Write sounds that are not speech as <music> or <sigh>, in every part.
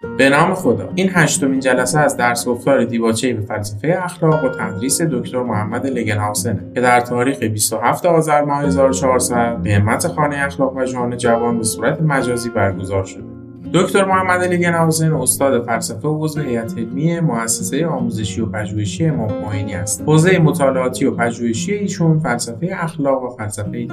به نام خدا. این هشتمین جلسه از درس گفتار دیباچه به فلسفه اخلاق و تدریس دکتر محمد لگنهاوسنه که در تاریخ 27 آذر ماه 1400 به همت خانه اخلاق و جهان جوان به صورت مجازی برگزار شده. دکتر محمد لگنهاوسن استاد فلسفه و عضو هیئت علمی مؤسسه آموزشی و پژوهشی امام است. حوزه مطالعاتی و پژوهشی ایشون فلسفه اخلاق و فلسفه دین.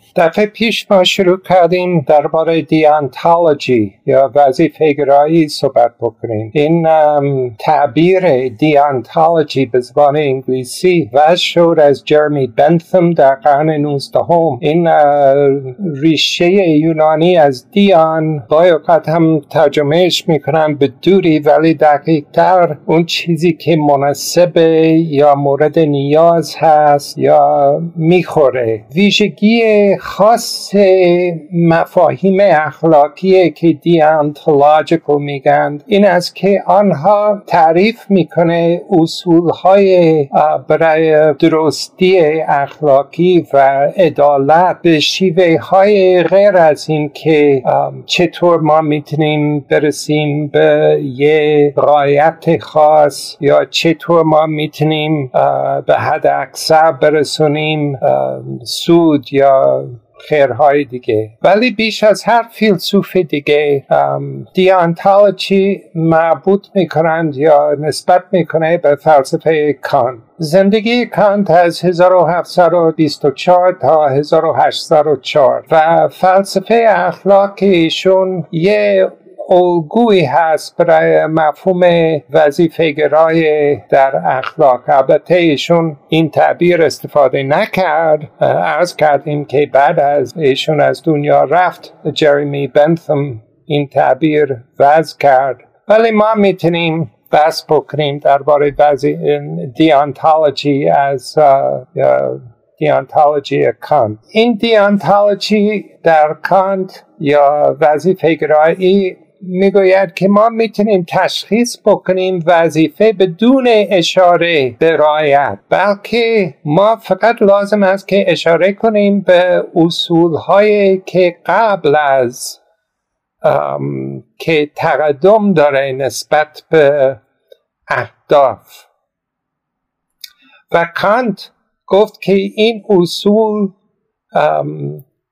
دفعه پیش ما شروع کردیم درباره دیانتالوجی یا وظیفه گرایی صحبت بکنیم. این تعبیر دیانتالوجی به زبان انگلیسی وضع شد از جرمی بنثم در قرن نوزدهم. این ریشه یونانی از دیان اوقات هم ترجمهش می‌کنن به دوری ولی دقیق تر اون چیزی که مناسب یا مورد نیاز هست یا می‌خوره. ویژگی خاص مفاهیم اخلاقی که دیانتولوژیکل میگند این است که آنها تعریف می‌کنه اصولهای برای درستی اخلاقی و عدالت به شیوه های غیر از این که چطور ما می‌تونیم برسیم به یه رایت خاص یا چطور ما می‌تونیم به حد اکثر برسونیم سود یا خیرهای دیگه. ولی بیش از هر فیلسوف دیگه دیانتالوجی مربوط می‌کنند یا نسبت می‌کنه به فلسفه کان. زندگی کانت از 1724 تا 1804 و فلسفه اخلاق ایشون یه الگویی هست برای مفهوم وظیفه گرای در اخلاق. البته ایشون این تعبیر استفاده نکرد. ارز کردیم که بعد از ایشون از دنیا رفت جریمی بنثم این تعبیر وضع کرد. ولی ما می‌تونیم بحث بکنیم درباره دیانتالوجی از دیانتالوجی کانت. این دیانتالوجی در کانت یا وظیفه گرایی می‌گوید که ما می‌تونیم تشخیص بکنیم وظیفه بدون اشاره به رایت بلکه ما فقط لازم است که اشاره کنیم به اصولهایی که قبل از که تقدم داره نسبت به اهداف. و کانت گفت که این اصول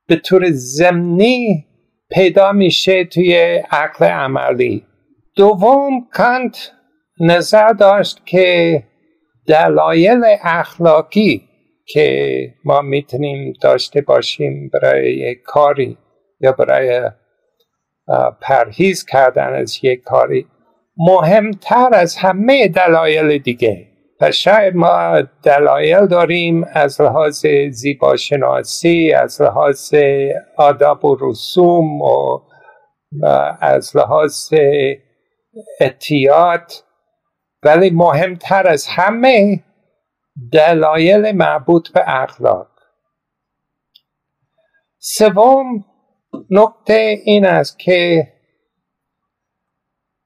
به طور زمینی پیدا میشه توی عقل عملی. دوم کانت نظر داشت که دلایل اخلاقی که ما می‌تونیم داشته باشیم برای کاری یا برای پرهیز کردن از یک کاری مهمتر از همه دلایل دیگه. و شاید ما دلایل داریم از لحاظ زیباشناسی از لحاظ آداب و رسوم و از لحاظ اتیات ولی مهمتر از همه دلایل مربوط به اخلاق. سوم نکته این است که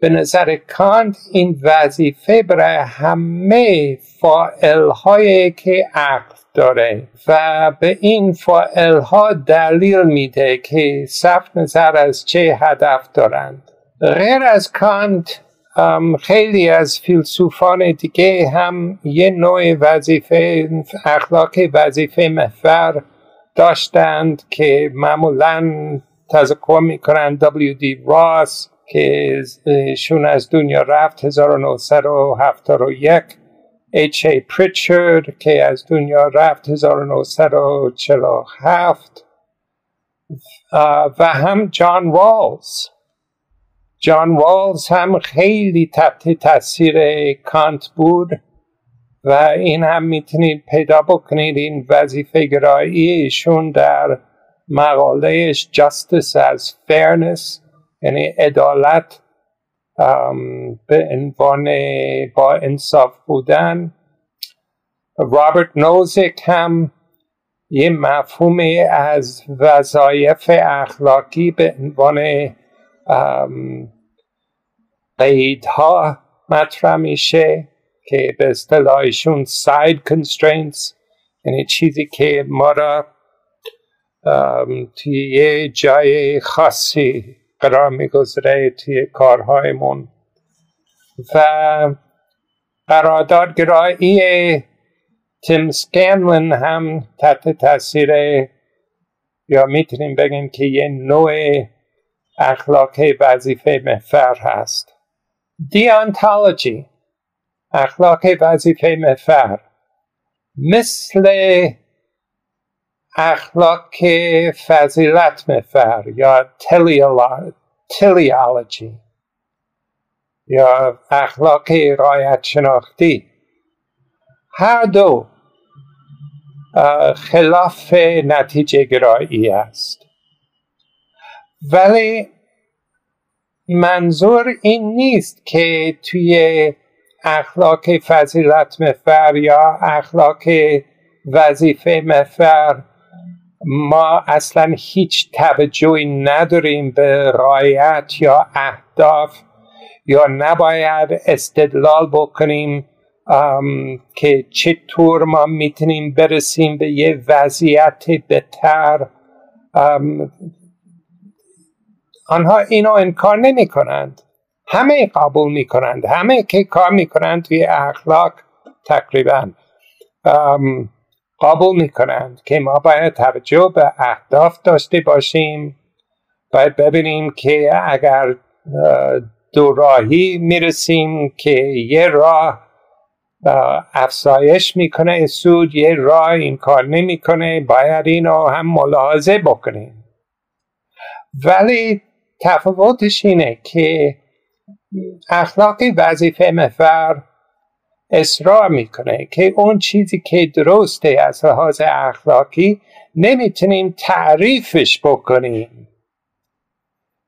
به نظر کانت این وظیفه برای همه فائل هایی که عقل داره و به این فائل ها دلیل میده که صرف نظر از چه هدف دارند. غیر از کانت خیلی از فیلسوفان دیگه هم یه نوع وظیفه اخلاق وظیفه محور داشتند که معمولا تذکر دبلیو دی راس که شون از دنیا رفت 1971 ایچ ای پریچارد که از دنیا رفت 1947 و هم جان والز. جان والز هم خیلی تحت تاثیر کانت بود و این هم می‌تونید پیدا بکنید. این وظیفه گراییشون در مقالهش Justice as Fairness یعنی عدالت به عنوان با انصاف بودن. رابرت نوزک هم یه مفهوم از وظایف اخلاقی به عنوان قیدها مطرح میشه که به اصطلاحشون ساید constraints یعنی چیزی که ما را توی یه جای خاصی قرار می‌گذاره توی کارهایمون. و قراردادگرایی تیم سکانلن هم تحت تاثیر یا می‌تونیم بگیم که یه نوع اخلاق وظیفه محفر هست. دیانتالوجی اخلاق وظیفه محفر مثل اخلاق فضیلت محفر یا تلیالوجی. یا اخلاق رایت شناختی. هر دو خلاف نتیجه گرایی است. ولی منظور این نیست که توی اخلاق فضیلت مفر یا اخلاق وظیفه مفر ما اصلا هیچ توجهی نداریم به رایت یا اهداف یا نباید استدلال بکنیم که چطور ما می‌تونیم برسیم به یه وضعیت بهتر. آنها اینو انکار نمی کنند همه قبول می کنند همه که کار می کنند توی اخلاق تقریبا. قبول می کنند که ما باید توجه به اهداف داشته باشیم. باید ببینیم که اگر دو راهی می‌رسیم که یه راه افزایش می‌کنه سود یه راه این کار نمی‌کنه باید اینو هم ملاحظه بکنیم. ولی تفاوتش اینه که اخلاقی وظیفه محور اصرار می‌کنه که اون چیزی که درسته از لحاظ اخلاقی نمی‌تونیم تعریفش بکنیم.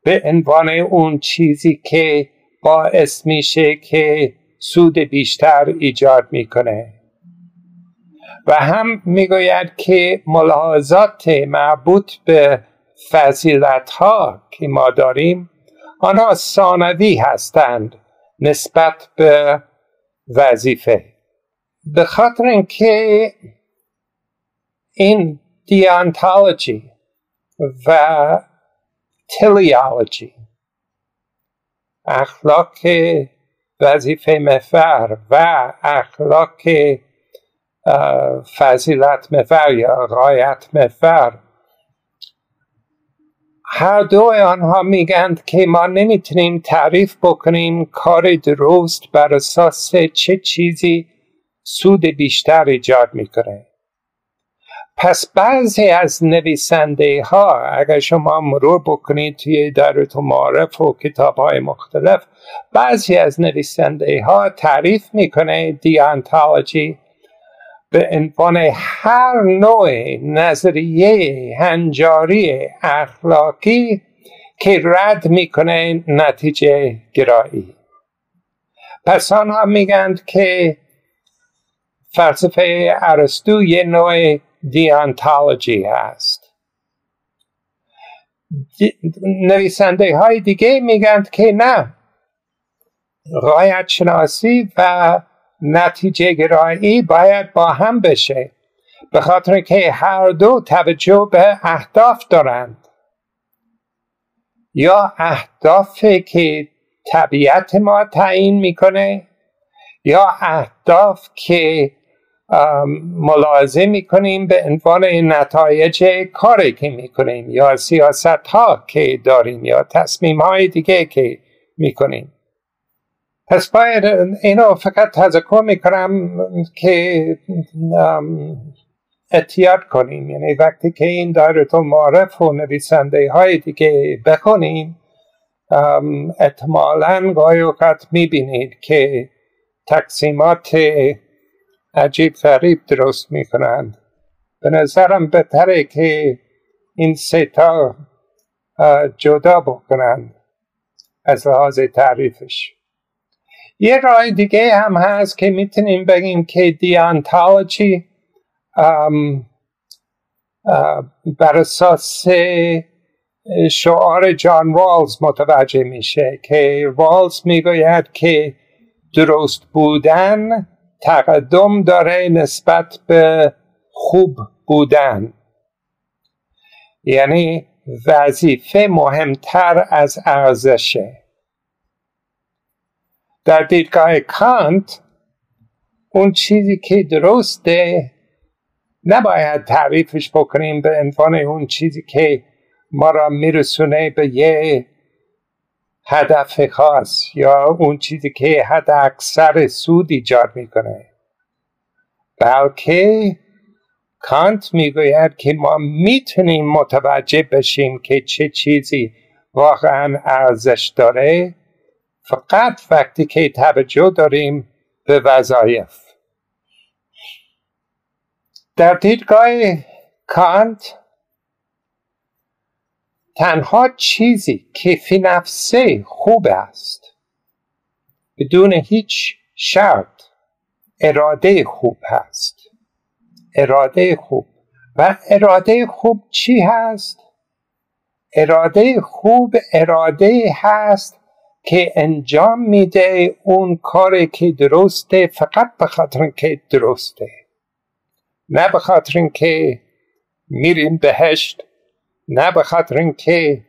به عنوان اون چیزی که باعث میشه که سود بیشتر ایجاد می‌کنه. و هم می‌گوید که ملاحظات مربوط به فضیلت ها که ما داریم آنها ثانوی هستند نسبت به وظیفه. به خاطر اینکه این دیانتالوجی و تلیالوجی اخلاق وظیفه مفر و اخلاق فضیلت مفر یا غایت مفر هر دو آنها میگند که ما نمی‌تونیم تعریف بکنیم کار درست بر اساس چه چیزی سود بیشتر ایجاد می‌کنه. پس بعضی از نویسنده ها اگر شما مرور بکنید توی دارت و معارف و کتاب های مختلف بعضی از نویسنده ها تعریف می‌کنه دیانتالوجی به عنوان هر نوع نظریه هنجاری اخلاقی که رد می‌کنه نتیجه گرایی. پس آنها میگند که فلسفه ارسطو یه نوع دیانتالوجی هست. نویسنده های دیگه میگند که نه. رایت شناسی و نتیجه گرایی باید با هم بشه به خاطر که هر دو توجه به اهداف دارند. یا اهدافی که طبیعت ما تعیین می‌کنه یا اهداف که ملاحظه می‌کنیم به عنوان نتایج کاری که می‌کنیم یا سیاست ها که داریم یا تصمیم های دیگه که می‌کنیم. پس باید اینو فقط تذکر می‌کنم که اتیاد کنیم یعنی وقتی که این دایره معرف و نویسنده های دیگه بخونیم احتمالا گاهی اوقات می‌بینید که تقسیمات عجیب فریب درست می‌کنند به نظرم بهتره که این ستا جدا بکنند از لحاظ تعریفش یه راه دیگه هم هست که می‌تونیم بگیم که دیانتالوجی بر اساس شعار جان والز متوجه میشه که والز می‌گوید که درست بودن تقدم داره نسبت به خوب بودن. یعنی وظیفه مهمتر از ارزشه. در دیدگاه کانت اون چیزی که درسته نباید تعریفش بکنیم به عنوان اون چیزی که ما را میرسونه به یه هدف خاص یا اون چیزی که حد اکثر سود ایجاد می‌کنه. بلکه کانت می‌گوید که ما می‌تونیم متوجه بشیم که چه چیزی واقعا ارزش داره فقط وقتی که توجه داریم به وظایف. در دیدگاه کانت تنها چیزی که فی نفسه خوب است. بدون هیچ شرط اراده خوب هست. اراده خوب. و اراده خوب چی هست؟ اراده خوب اراده هست که انجام میده اون کاری که درسته فقط به خاطر که درسته. نه به خاطر اینکه میریم بهشت نه به خاطر اینکه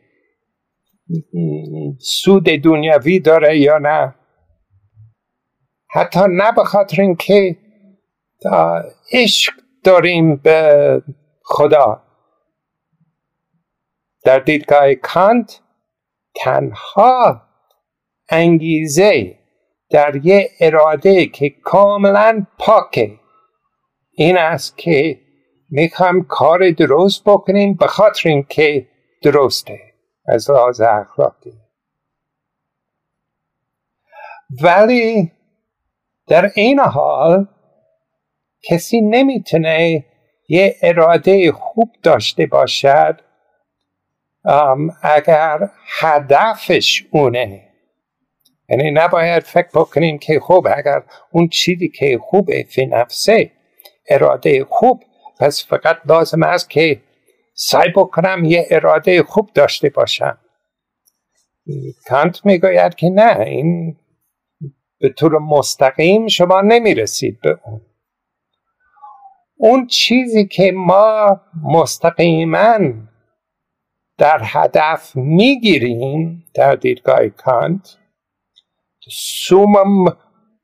سود دنیاوی داره یا نه. حتی نه به خاطر اینکه عشق داریم به خدا. در دیدگاه کانت تنها انگیزه در یه اراده که کاملا پاکه. این است که می‌خوام کار درست بکنیم به خاطر اینکه درسته. از لحاظ اخلاقی. ولی در این حال کسی نمی‌تونه یه اراده خوب داشته باشد اگر هدفش اونه. یعنی نباید فکر بکنیم که خوب اگر اون چیزی که خوبه فی نفسه اراده خوب پس فقط لازم است که سعی بکنم یه اراده خوب داشته باشم. کانت می‌گوید که نه این به طور مستقیم شما نمی‌رسید به اون. اون چیزی که ما مستقیما در هدف می‌گیریم در دیدگاه کانت سومم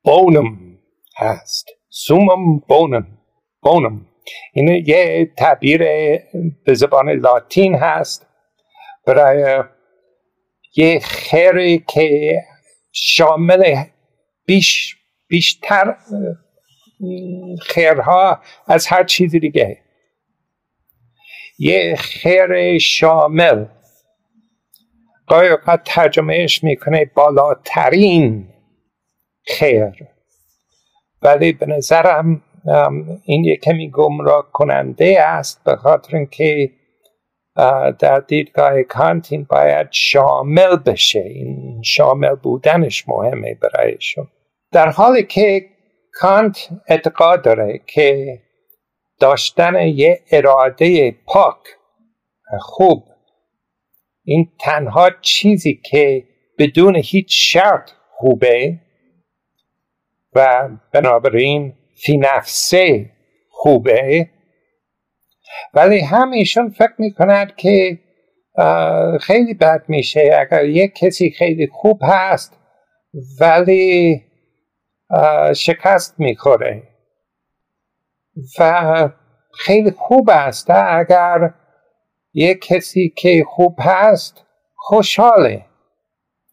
بونم هست سومم بونم بونم این یه تعبیر به زبان لاتین هست برای یه خیری که شامل بیش بیشتر خیرها از هر چیزی دیگه یه خیر شامل گاهی اوقات ترجمهش می‌کنه بالاترین خیر. ولی به نظرم این یک کمی گمراه کننده است به خاطر اینکه در دیدگاه کانت این باید شامل بشه. این شامل بودنش مهمه برایشون. در حالی که کانت اعتقاد داره که داشتن یه اراده پاک خوب این تنها چیزی که بدون هیچ شرط خوبه و بنابراین فی نفسه خوبه. ولی هم ایشون فکر می کند که خیلی بد میشه اگر یک کسی خیلی خوب هست ولی شکست می‌خوره. و خیلی خوب است اگر یک کسی که خوب هست خوشحاله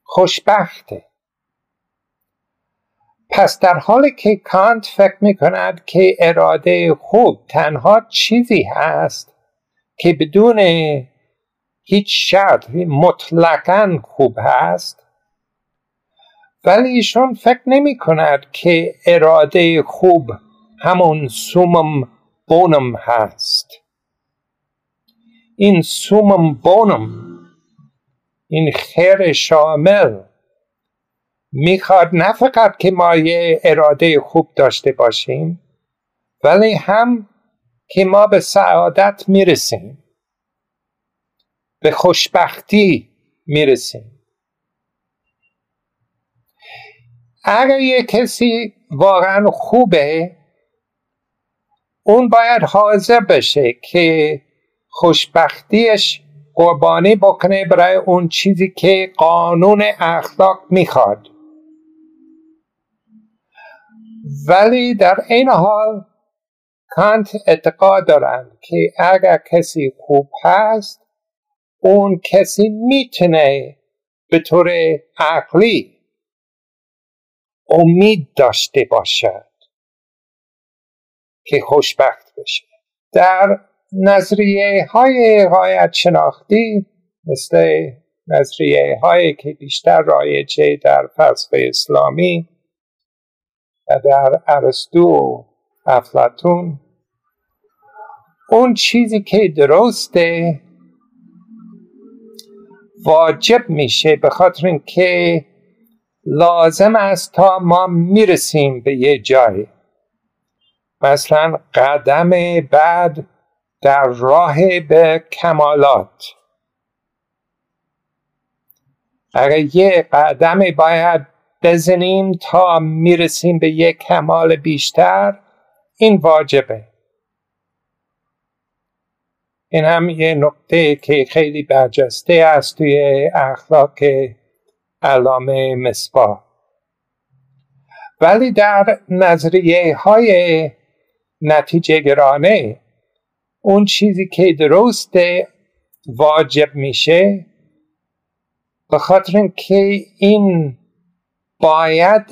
خوشبخته. پس در حالی که کانت فکر می کند که اراده خوب تنها چیزی هست که بدون هیچ شرط مطلقا خوب هست ولی ایشون فکر نمی کند که اراده خوب همون سومم بونم هست. این سومم بونم این خیر شامل. می‌خواد نه فقط که ما یه اراده خوب داشته باشیم ولی هم که ما به سعادت می‌رسیم به خوشبختی می‌رسیم. اگر یه کسی واقعا خوبه اون باید حاضر بشه که خوشبختیش قربانی بکنه برای اون چیزی که قانون اخلاق می‌خواد. ولی در این حال کانت اعتقاد دارند که اگر کسی خوب هست اون کسی می‌تونه به طور عقلی امید داشته باشد که خوشبخت بشه. در نظریه های غایت شناختی مثل نظریه هایی که بیشتر رایجه در فلسفه اسلامی و در ارسطو و افلاتون اون چیزی که درسته واجب میشه به خاطر اینکه لازم است تا ما می‌رسیم به یه جای مثلا قدم بعد در راه به کمالات. اگر یه قدم باید بزنیم تا می‌رسیم به یک کمال بیشتر این واجبه. این هم یه نقطه که خیلی برجسته است توی اخلاق علامه مصباح. ولی در نظریه های نتیجه گرانه اون چیزی که درست واجب میشه به خاطر اینکه این باید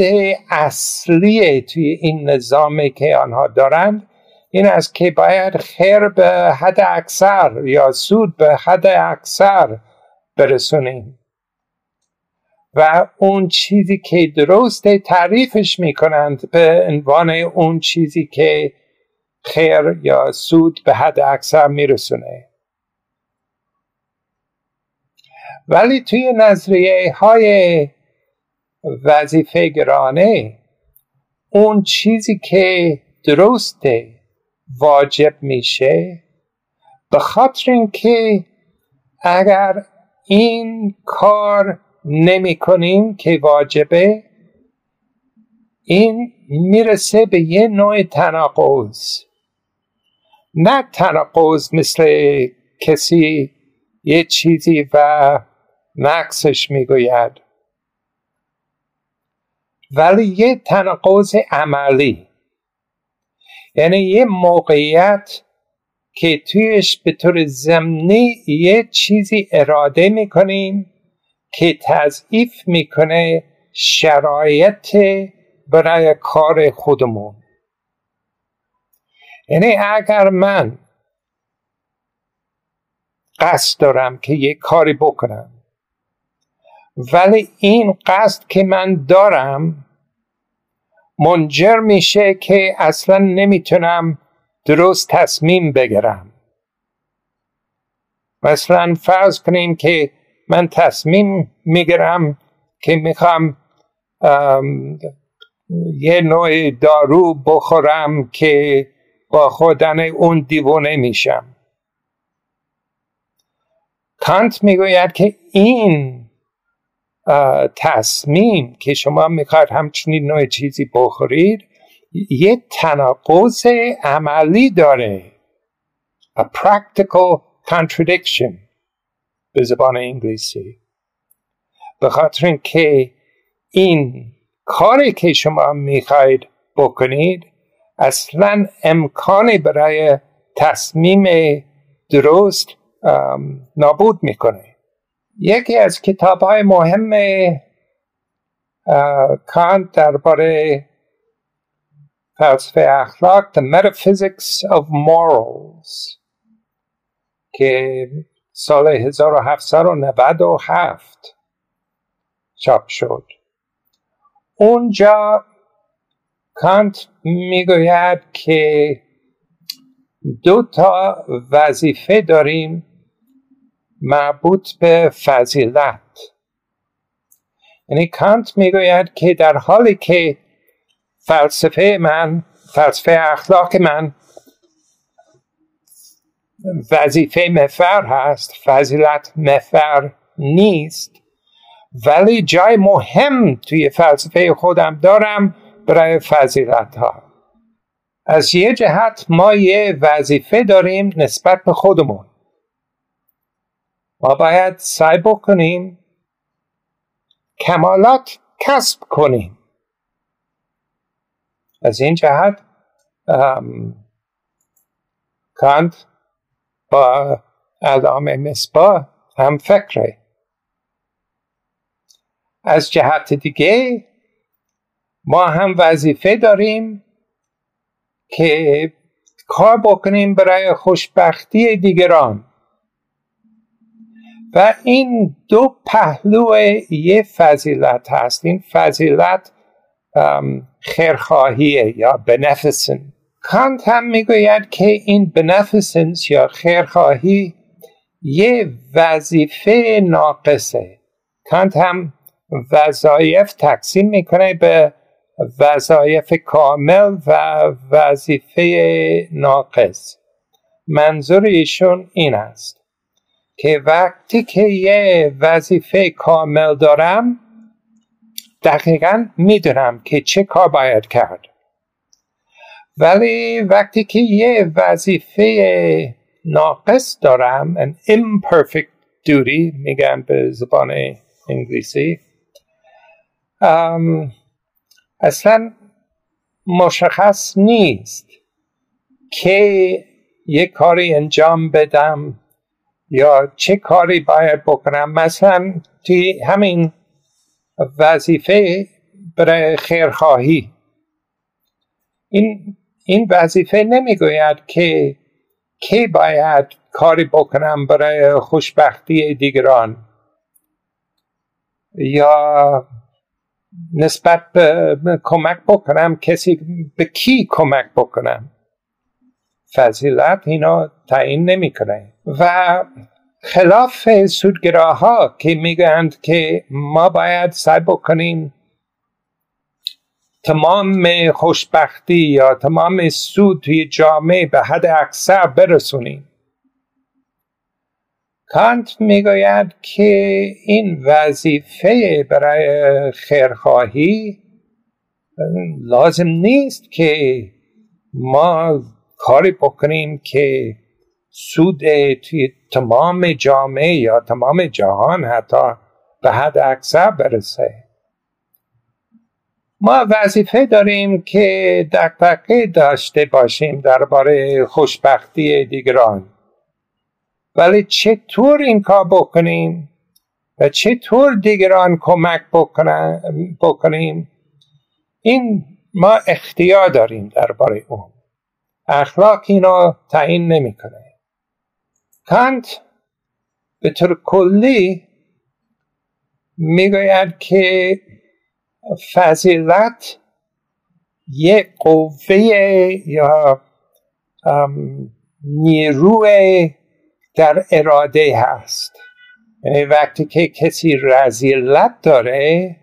اصلی توی این نظامی که آنها دارند این است که باید خیر به حد اکثر یا سود به حد اکثر برسونیم. و اون چیزی که درسته تعریفش می‌کنند به عنوان اون چیزی که خیر یا سود به حد اکثر میرسونه. ولی توی نظریه های وظیفه گرانه اون چیزی که درسته واجب میشه به خاطر اینکه اگر این کار نمی کنیم که واجبه این می‌رسه به یه نوع تناقض. نه تناقض مثل کسی یه چیزی و نقصش می‌گوید. ولی یه تناقض عملی یعنی یه موقعیت که تویش به طور زمینی یه چیزی اراده می‌کنیم که تضعیف می‌کنه شرایط برای کار خودمون. یعنی اگر من قصد دارم که یه کاری بکنم ولی این قصد که من دارم منجر میشه که اصلا نمی‌تونم درست تصمیم بگیرم. مثلا فرض کنیم که من تصمیم می‌گیرم که می‌خوام یه نوع دارو بخورم که با خودن اون دیوانه میشم. کانت می‌گوید که این تصمیم که شما می‌خواید همچنین نوع چیزی بخورید یه تناقض عملی داره. A practical contradiction به زبان انگلیسی. به خاطر اینکه این کاری که شما می‌خواید بکنید اصلا امکانی برای تصمیم درست نابود می‌کنه. یکی از کتاب های مهم کانت درباره فلسفه اخلاق The Metaphysics of Morals که سال 1797 چاپ شد. اونجا کانت می‌گوید که دو تا وظیفه داریم مربوط به فضیلت. یعنی کانت می‌گوید که در حالی که فلسفه من فلسفه اخلاق من وظیفه مفر هست فضیلت مفر نیست ولی جای مهم توی فلسفه خودم دارم برای فضیلت ها از یه جهت ما یه وظیفه داریم نسبت به خودمون. ما باید سعی بکنیم کمالات کسب کنیم. از این جهت کانت با علامه مصباح هم فکره. از جهت دیگه ما هم وظیفه داریم که کار بکنیم برای خوشبختی دیگران. و این دو پهلو یه فضیلت هست. این فضیلت خیرخواهیه یا بنفسن کانت هم می‌گوید که این بنفسنس یا خیرخواهی یه وظیفه ناقصه. کانت هم وظایف تقسیم می‌کنه به وظایف کامل و وظیفه ناقص. منظور ایشون این است که وقتی که یه وظیفه کامل دارم دقیقا می‌دونم که چه کار باید کرد. ولی وقتی که یه وظیفه ناقص دارم an imperfect duty میگم به زبان انگلیسی اصلا مشخص نیست که یه کاری انجام بدم یا چه کاری باید بکنم. مثلا توی همین وظیفه برای خیرخواهی. این این وظیفه نمی‌گوید که کی باید کاری بکنم برای خوشبختی دیگران یا نسبت به کمک بکنم کسی به کی کمک بکنم؟ فضیلت اینا تعیین نمی‌کنه. و خلاف سودگراها که می‌گویند که ما باید سعی بکنیم تمام خوشبختی یا تمام سود توی جامعه به حد اکثر برسونیم. کانت می‌گوید که این وظیفه برای خیرخواهی لازم نیست که ما کاری بکنیم که سود توی تمام جامعه یا تمام جهان حتی به حد اکثر برسه. ما وظیفه داریم که دقدقه داشته باشیم درباره خوشبختی دیگران. ولی چطور این کار بکنیم؟ و چطور دیگران کمک بکنیم؟ این ما اختیار داریم درباره اون. اخلاق اینو تعیین نمی‌کنه. کانت به طور کلی می‌گوید که فضیلت یک قوه یا نیروی در اراده هست. یعنی وقتی که کسی رزیلت داره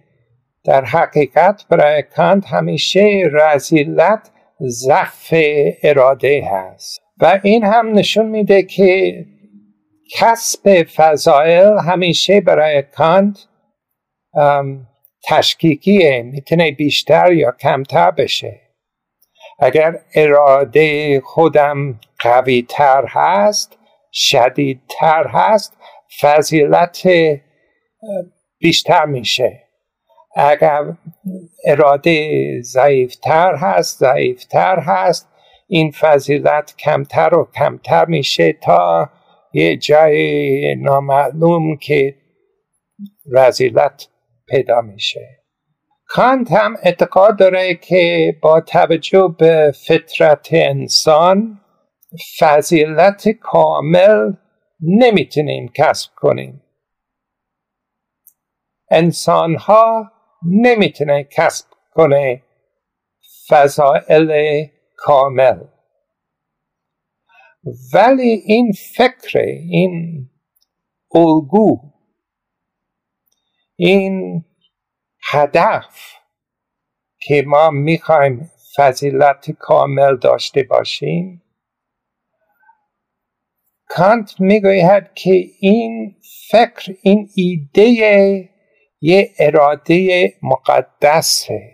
در حقیقت برای کانت همیشه رزیلت ضعف اراده هست. و این هم نشون میده که کسب فضائل همیشه برای کانت تشکیکیه می‌تونه بیشتر یا کمتر بشه. اگر اراده خودم قوی تر هست شدیدتر هست فضیلت بیشتر میشه. اگر اراده ضعیفتر هست ضعیفتر هست این فضیلت کمتر و کمتر میشه تا یه جای نامعلوم که رزیلت پیدا میشه. کانت هم اعتقاد داره که با توجه به فطرت انسان فضیلت کامل نمی‌تونیم کسب کنیم. انسان ها نمی‌تونه کسب کنه فضائل کامل. ولی این فکر این الگو این هدف که ما می‌خوایم فضیلت کامل داشته باشیم کانت می‌گوید که این فکر این ایده یه اراده مقدسه.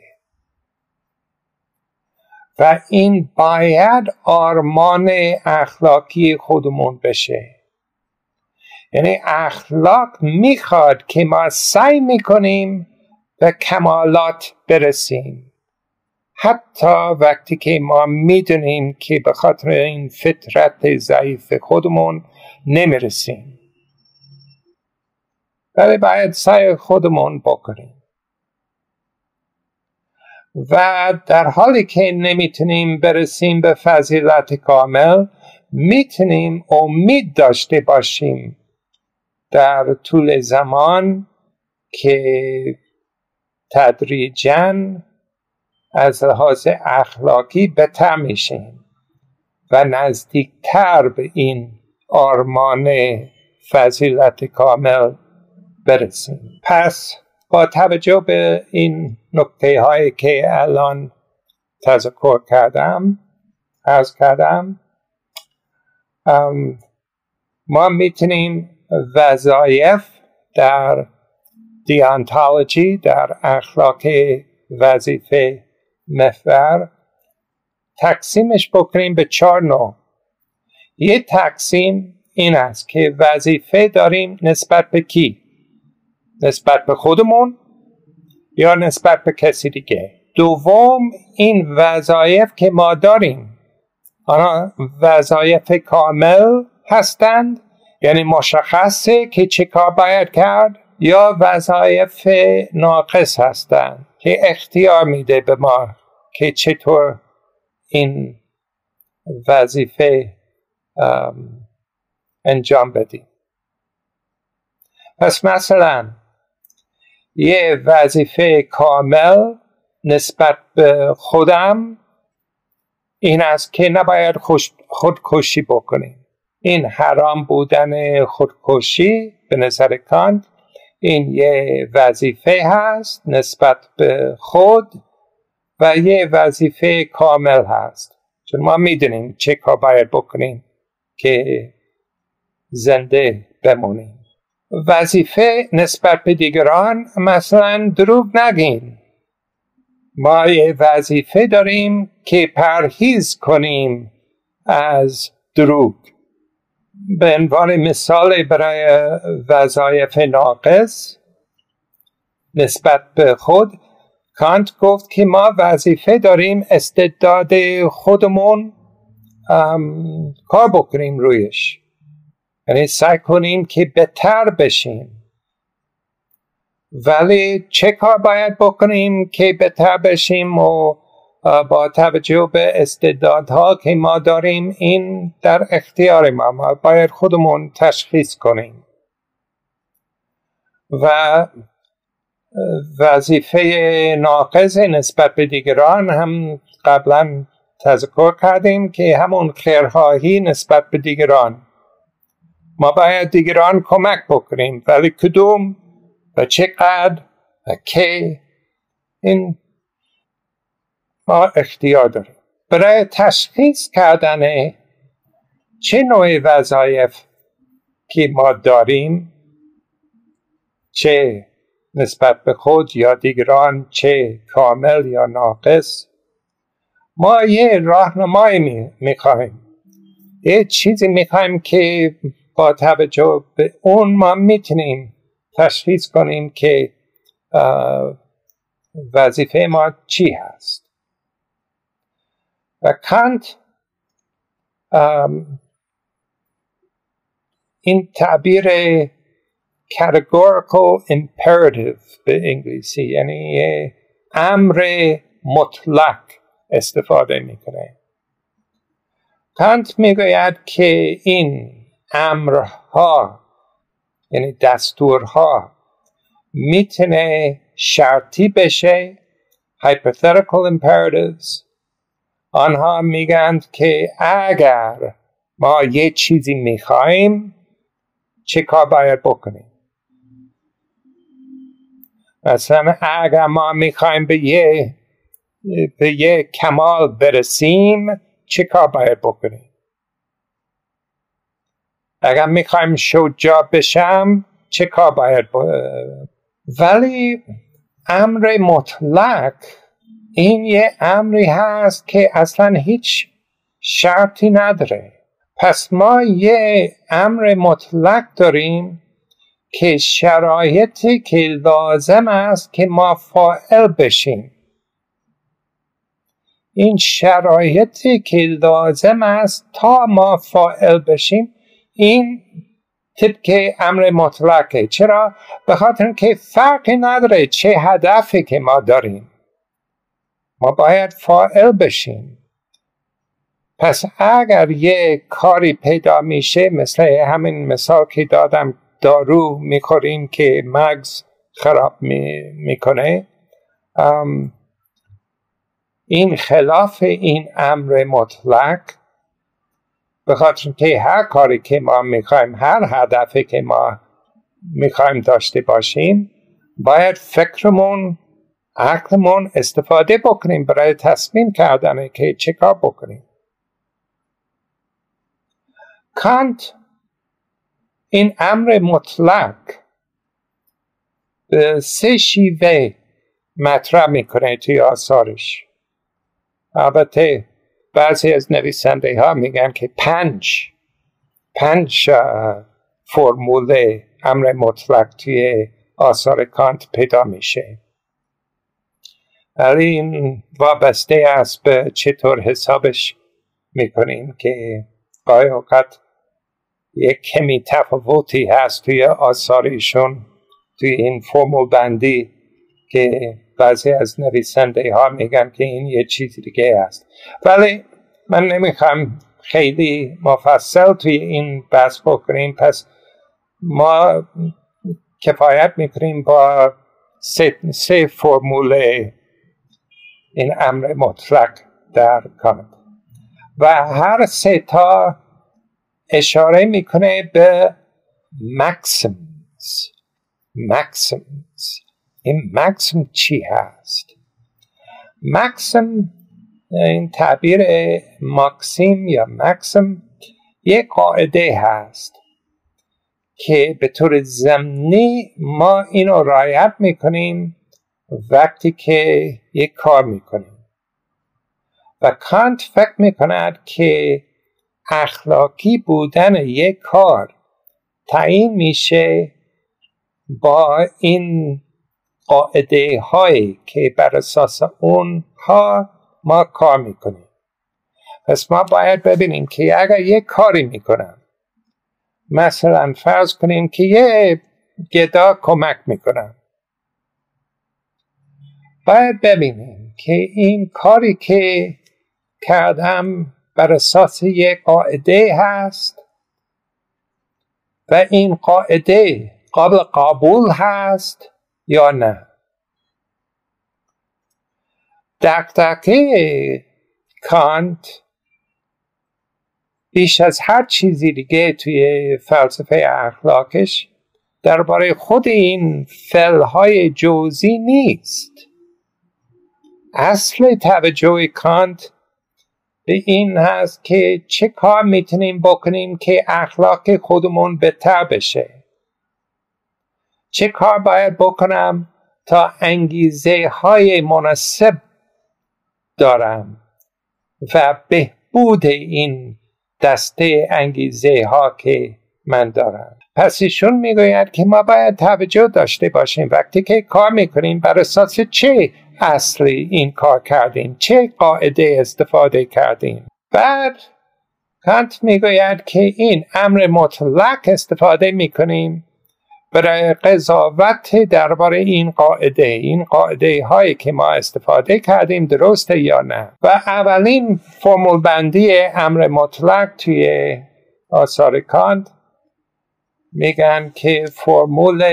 و این باید آرمان اخلاقی خودمون بشه. یعنی اخلاق می‌خواد که ما سعی می‌کنیم به کمالات برسیم. حتی وقتی که ما می‌دونیم که به خاطر این فطرت ضعیف خودمون نمی‌رسیم. ولی باید سعی خودمون بکنیم. و در حالی که نمی‌تونیم برسیم به فضیلت کامل می‌تونیم امید داشته باشیم در طول زمان که تدریجا از لحاظ اخلاقی بهتر میشیم و نزدیکتر به این آرمان فضیلت کامل برسیم. پس با توجه به این نکته هایی که الان تذکر کردم از کردم ما می‌تونیم وظایف در دیانتالوجی در اخلاق وظیفه محور تقسیمش بکنیم به چهار نوع. یه تقسیم این است که وظیفه داریم نسبت به کی؟ نسبت به خودمون یا نسبت به کسی دیگه؟ دوم این وظایف که ما داریم. آنها وظایف کامل هستند یعنی مشخصه که چه کار باید کرد یا وظایف ناقص هستند. که اختیار میده به ما که چطور این وظیفه انجام بدیم. پس مثلا یه وظیفه کامل نسبت به خودم این است که نباید خودکشی بکنیم. این حرام بودن خودکشی به نظر کانت این یه وظیفه هست نسبت به خود و یه وظیفه کامل هست. چون ما می‌دونیم چه کار باید بکنیم که زنده بمونیم. وظیفه نسبت به دیگران مثلا دروغ نگین. ما یه وظیفه داریم که پرهیز کنیم از دروغ. به عنوان مثال برای وظایف ناقص نسبت به خود کانت گفت که ما وظیفه داریم استعداد خودمون کار بکنیم رویش. یعنی سعی کنیم که بهتر بشیم. ولی چه کار باید بکنیم که بهتر بشیم و با توجه به استعدادها که ما داریم این در اختیار ما ما باید خودمون تشخیص کنیم. و وظیفه ناقض نسبت به دیگران هم قبلا تذکر کردیم که همون خیرهایی نسبت به دیگران. ما باید دیگران کمک بکنیم ولی کدوم و چقدر و کی؟ این ما اختیار داریم. برای تشخیص کردن چه نوع وظایف که ما داریم چه نسبت به خود یا دیگران چه کامل یا ناقص ما یه راهنمایی می‌خواهیم. یه چیزی می‌خواهیم که با توجه به اون ما می‌تونیم تشخیص کنیم که وظیفه ما چی هست. کانت این تعبیر categorical imperative به انگلیسی یعنی امر مطلق استفاده می‌کنه. کانت می‌گوید که این امرها یعنی دستورها می‌تونه شرطی بشه hypothetical imperatives آنها میگند که اگر ما یه چیزی می‌خواهیم چه کار باید بکنیم؟ مثلا اگر ما می‌خوایم به یه به یه کمال برسیم چه کار باید بکنیم؟ اگر می‌خوایم شجاع بشم چه کار باید ولی امر مطلق این یه امری هست که اصلا هیچ شرطی نداره. پس ما یه امر مطلق داریم که شرایطی که لازم است که ما فائل بشیم. این شرایطی که لازم است تا ما فائل بشیم این طبق امر مطلقه. چرا؟ به خاطر که فرقی نداره چه هدفی که ما داریم. ما باید فائل بشیم. پس اگر یه کاری پیدا میشه مثل همین مثال که دادم دارو می‌خوریم که مغز خراب می‌کنه. این خلاف این امر مطلق به خاطر که هر کاری که ما می‌خوایم هر هدفی که ما می‌خوایم داشته باشیم باید فکرمون عقلمون استفاده بکنیم برای تصمیم کردن که چه کار بکنیم. کانت این امر مطلق به سه شیوه مطرح می‌کنه توی آثارش. البته بعضی از نویسنده ها میگن که پنج پنج فرمول امر مطلق توی آثار کانت پیدا میشه. ولی این وابسته است به چطور حسابش می‌کنیم که گاهی اوقات یک کمی تفاوتی هست توی آثارشون توی این فرمول بندی که بعضی از نویسنده ها میگن که این یه چیز دیگه است. ولی من نمی‌خوام خیلی مفصل توی این بحث بکنیم. پس ما کفایت می‌کنیم با سه, سه فرمول این امر مطلق در کانت و هر سه تا اشاره می‌کنه به مکسیمز مکسیمز این مکسیم چی هست؟ مکسیم این تعبیر ماکسیم یا مکسیم یک قاعده هست که به طور زمینی ما اینو رایت می‌کنیم وقتی که یک کار می‌کنیم و کانت فکر می‌کند که اخلاقی بودن یک کار تعیین میشه با این قاعده هایی که بر اساس اونها ما کار می‌کنیم. پس ما باید ببینیم که اگر یک کاری می‌کنم مثلا فرض کنیم که یه گدا کمک می‌کنم. باید ببینیم که این کاری که کردم بر اساس یک قاعده هست و این قاعده قابل قبول هست یا نه. دقدقه کانت بیش از هر چیزی دیگه توی فلسفه اخلاقش درباره خود این فلهای جوزی نیست. اصل توجه کانت به این هست که چه کار می‌تونیم بکنیم که اخلاق خودمون بهتر بشه. چه کار باید بکنم تا انگیزه های مناسب دارم و بهبود این دسته انگیزه ها که من دارم؟ پس ایشون می‌گوید که ما باید توجه داشته باشیم. وقتی که کار می‌کنیم بر اساس چه اصلی این کار کردیم؟ چه قاعده استفاده کردیم؟ بعد کانت می‌گوید که این امر مطلق استفاده می‌کنیم برای قضاوت درباره این قاعده. این قاعده هایی که ما استفاده کردیم درسته یا نه؟ و اولین فرمول بندی امر مطلق توی آثار کانت میگن که فرمول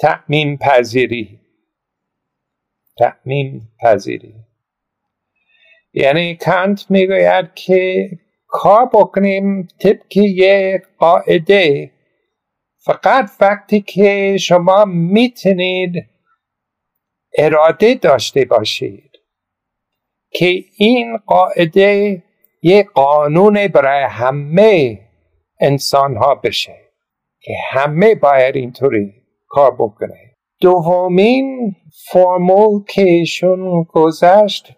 تأمین پذیری تأمین پذیری. یعنی کانت می‌گوید که کار بکنیم طبق یک قاعده. فقط وقتی که شما می‌تونید اراده داشته باشید که این قاعده یک قانون برای همه انسان ها بشه که همه باید اینطوری کار بکنه. دومین فرمول که ایشون گذشت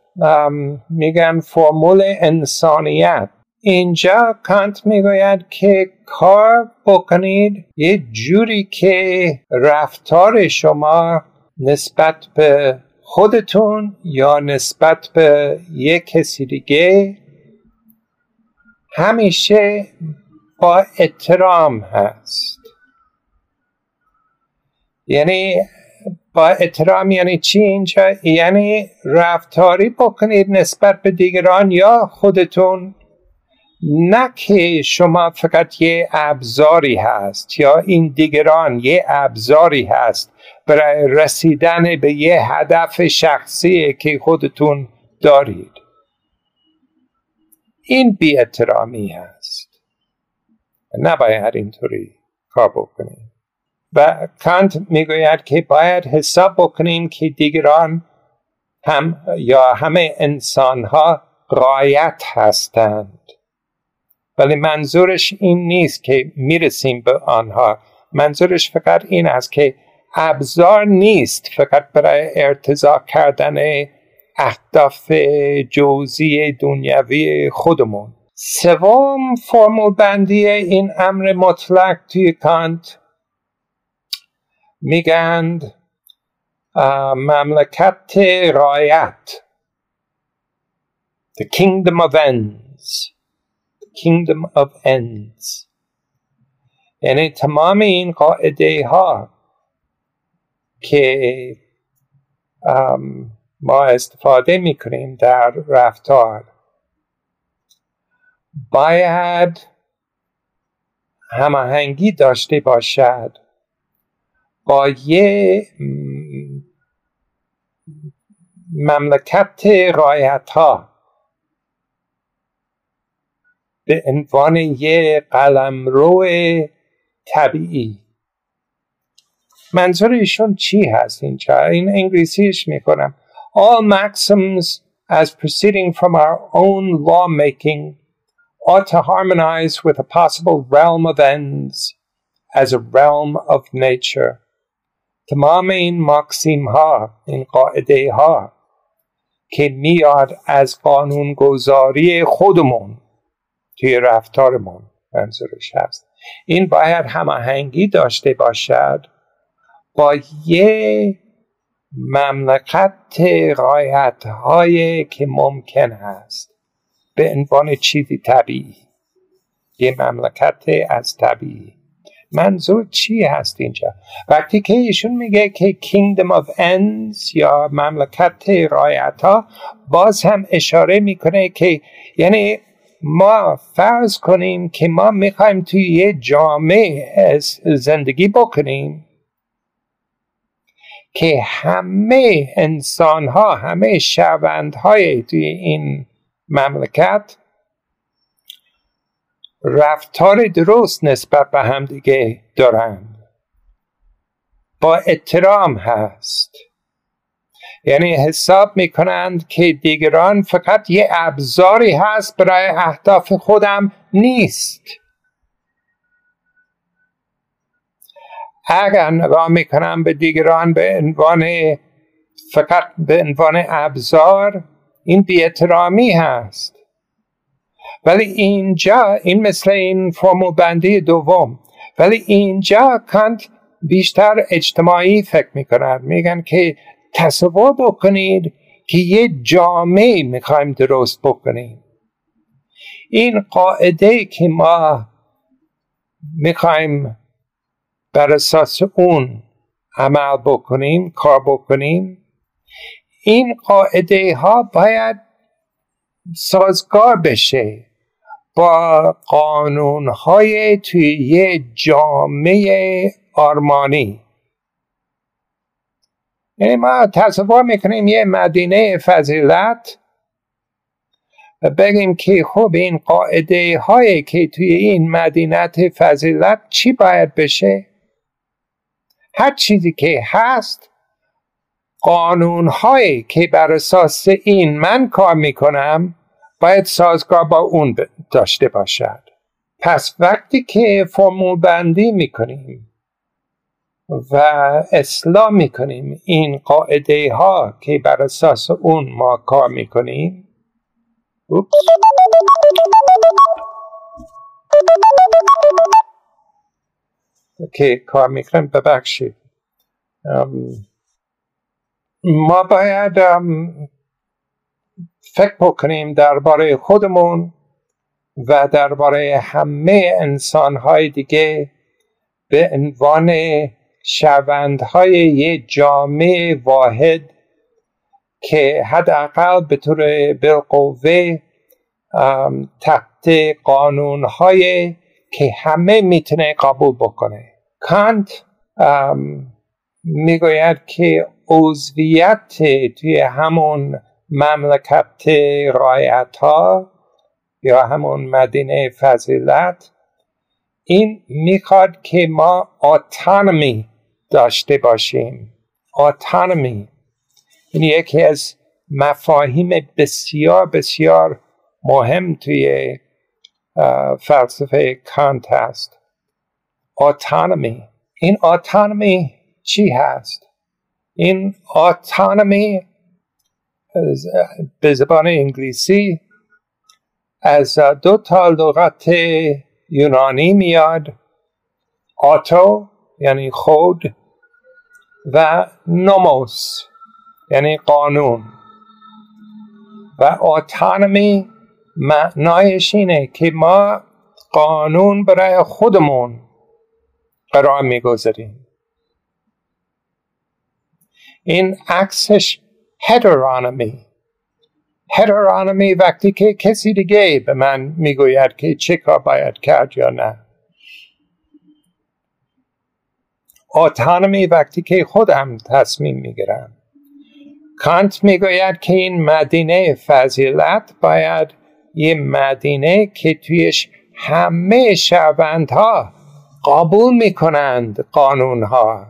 میگن فرمول انسانیت. اینجا کانت می‌گوید که کار بکنید یه جوری که رفتار شما نسبت به خودتون یا نسبت به یک کسی دیگه همیشه با احترام هست. یعنی با احترام یعنی چی اینجا؟ یعنی رفتاری بکنید نسبت به دیگران یا خودتون؟ نه که شما فقط یه ابزاری هست یا این دیگران یه ابزاری هست. برای رسیدن به یه هدف شخصی که خودتون دارید. این بی هست. نباید اینطوری کار بکنیم و کانت می‌گوید که باید حساب بکنیم که دیگران هم یا همه انسان ها رایت هستند. ولی منظورش این نیست که می‌رسیم به آنها. منظورش فقط این است که ابزار نیست فقط برای ارتضا کردن اهداف جوزی دنیوی خودمون. سوم فرمول بندی این امر مطلق توی کانت میگند مملکت رایت The kingdom of ends. Kingdom of ends. یعنی تمام این قاعده ها که ما استفاده می‌کنیم در رفتار. باید هماهنگی داشته باشد. با یه مملکت رایت ها به عنوان یه قلمرو طبیعی منظور ایشون چی هست اینجا این انگلیسیش می‌کنم all maxims as proceeding from our own lawmaking ought to harmonize with a possible realm of ends as a realm of nature تمام این ماکسیم ها این قاعده ها که میاد از قانون گذاری خودمون توی رفتارمون منظورش هست. این باید هماهنگی داشته باشد با یه مملکت رایت هایی که ممکن هست. به عنوان چیزی طبیعی. یه مملکت از طبیعی. منظور چی هست اینجا؟ وقتی که ایشون میگه که kingdom of ends یا مملکت رایت ها باز هم اشاره می‌کنه که یعنی ما فرض کنیم که ما می‌خوایم توی یه جامعه زندگی بکنیم که همه انسان ها همه شوند های توی این مملکت رفتار درست نسبت به همدیگه دارند با احترام هست. یعنی حساب می‌کنند که دیگران فقط یه ابزاری هست برای اهداف خودم نیست. اگر نگاه می‌کنم به دیگران به عنوان فقط به عنوان ابزار این بیعترامی هست. ولی اینجا این مثل این فرمول بندی دوم ولی اینجا کانت بیشتر اجتماعی فکر می‌کنند میگن که تصور بکنید که یه جامعه می‌خوایم درست بکنیم. این قاعده که ما می‌خوایم بر اساس اون عمل بکنیم کار بکنیم این قاعده ها باید سازگار بشه. با قانون های توی یه جامعه آرمانی. یعنی ما تصور می‌کنیم یه مدینه فضیلت و بگیم که خب این قاعده هایی که توی این مدینت فضیلت چی باید بشه؟ هر چیزی که هست قانون هایی که بر اساس این من کار می‌کنم باید سازگار با اون داشته باشد. پس وقتی که فرمول بندی می‌کنیم و اصلاح می‌کنیم این قاعده ها که بر اساس اون ما کار می‌کنیم اوپس. که کار می‌کنیم ببخشید. ما باید فکر بکنیم درباره خودمون و درباره همه انسانهای دیگه به عنوان شوندهای یه جامعه واحد که حداقل به طور بالقوه تحت قانونهای که همه می‌تونه قبول بکنه. کانت می‌گوید که عضویت توی همون مملکت رایت ها یا همون مدینه فضیلت این می‌خواد که ما اتانومی داشته باشیم. اتانومی این یکی از مفاهیم بسیار بسیار مهم توی فلسفه کانت هست. اتانومی این اتانومی چی هست؟ این اتانومی به زبان انگلیسی. از دو تا لغت یونانی میاد. آتو یعنی خود و نوموس یعنی قانون. و اتانومی معنایش اینه که ما قانون برای خودمون قرار می‌گذاریم. این عکسش هترانومی هترانومی وقتی که کسی دیگه به من می‌گوید که چه کار باید کرد یا نه. اتانومی وقتی که خودم تصمیم می‌گیرم. کانت می‌گوید که این مدینه فضیلت باید یه مدینه که تویش همه شهروندها قبول می‌کنند قانونها.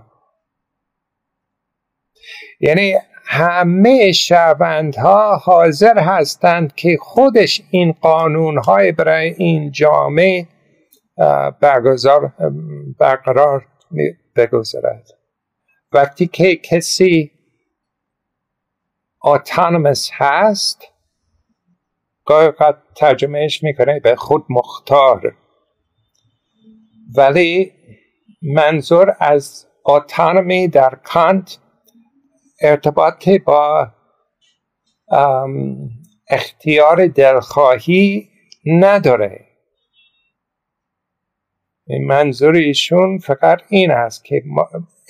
یعنی همه شهروندها حاضر هستند که خودش این قانونهای برای این جامعه برگزار برقرار بگذارد. وقتی که کسی اتانومس هست گاهی ترجمهش می‌کنه به خود مختار. ولی منظور از اتانومی در کانت ارتباط با اختیار دلخواهی نداره. منظور ایشون فقط این است که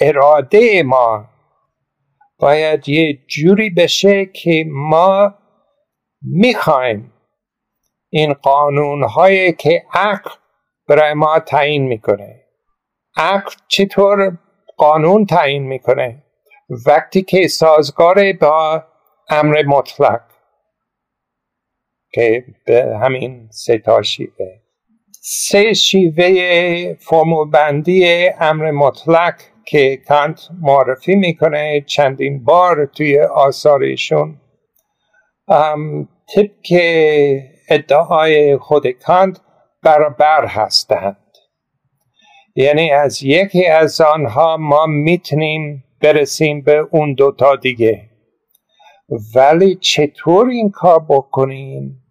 اراده ما باید یه جوری بشه که ما می‌خوایم این قانون هایی که عقل برای ما تعیین می‌کنه. عقل چطور قانون تعیین می‌کنه؟ وقتی که سازگار با امر مطلق که به همین سه تا شیوه. سه شیوه فرمول بندی امر مطلق که کانت معرفی می‌کنه چندین بار توی آثارشون طبق ادعای خود کانت برابر هستند. یعنی از یکی از آنها ما می‌تونیم برسیم به اون دوتا دیگه. ولی چطور این کار بکنیم؟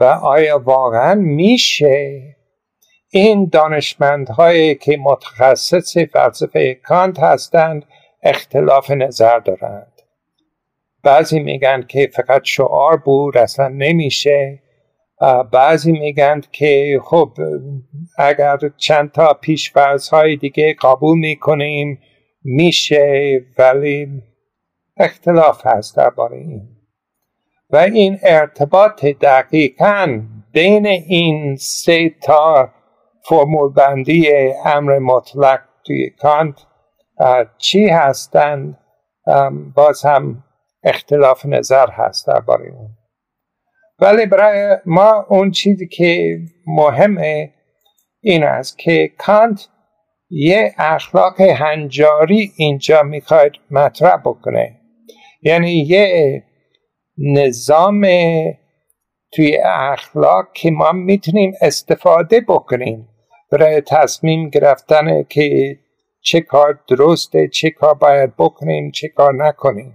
و آیا واقعا میشه؟ این دانشمندهایی که متخصص فلسفه کانت هستند اختلاف نظر دارند. بعضی میگن که فقط شعار بود اصلا نمیشه. بعضی میگن که خب اگر چند تا پیشفرض های دیگه قبول می‌کنیم میشه ولی اختلاف هست درباره این. و این ارتباط دقیقا بین این سه تا فرمول بندی امر مطلق توی کانت چی هستند باز هم اختلاف نظر هست درباره اون. ولی برای ما اون چیزی که مهمه این است که کانت یه اخلاق هنجاری اینجا می‌خواید مطرح بکنه. یعنی یه نظام توی اخلاق که ما می‌تونیم استفاده بکنیم. برای تصمیم گرفتن که چه کار درسته چه کار باید بکنیم چه کار نکنیم.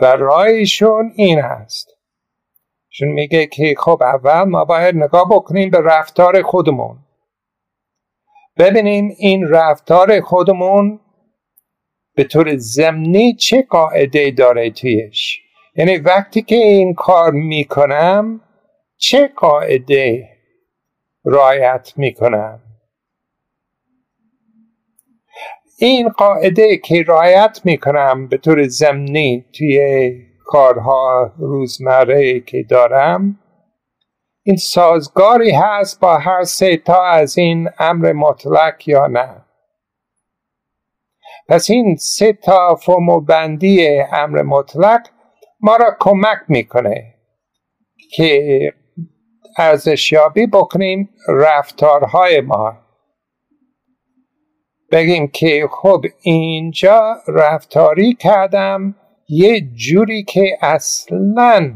و رایشون این است چون میگه که خب اول ما باید نگاه بکنیم به رفتار خودمون. ببینیم این رفتار خودمون به طور زمینی چه قاعده داره تویش. یعنی وقتی که این کار می‌کنم چه قاعده رایت می‌کنم؟ این قاعده که رایت می‌کنم به طور زمینی توی کارها روزمره که دارم این سازگاری هست با هر سه تا از این امر مطلق یا نه. پس این سه تا فرمول بندی امر مطلق ما را کمک می‌کنه که ارزشیابی بکنیم رفتارهای ما. بگیم که خب اینجا رفتاری کردم یه جوری که اصلا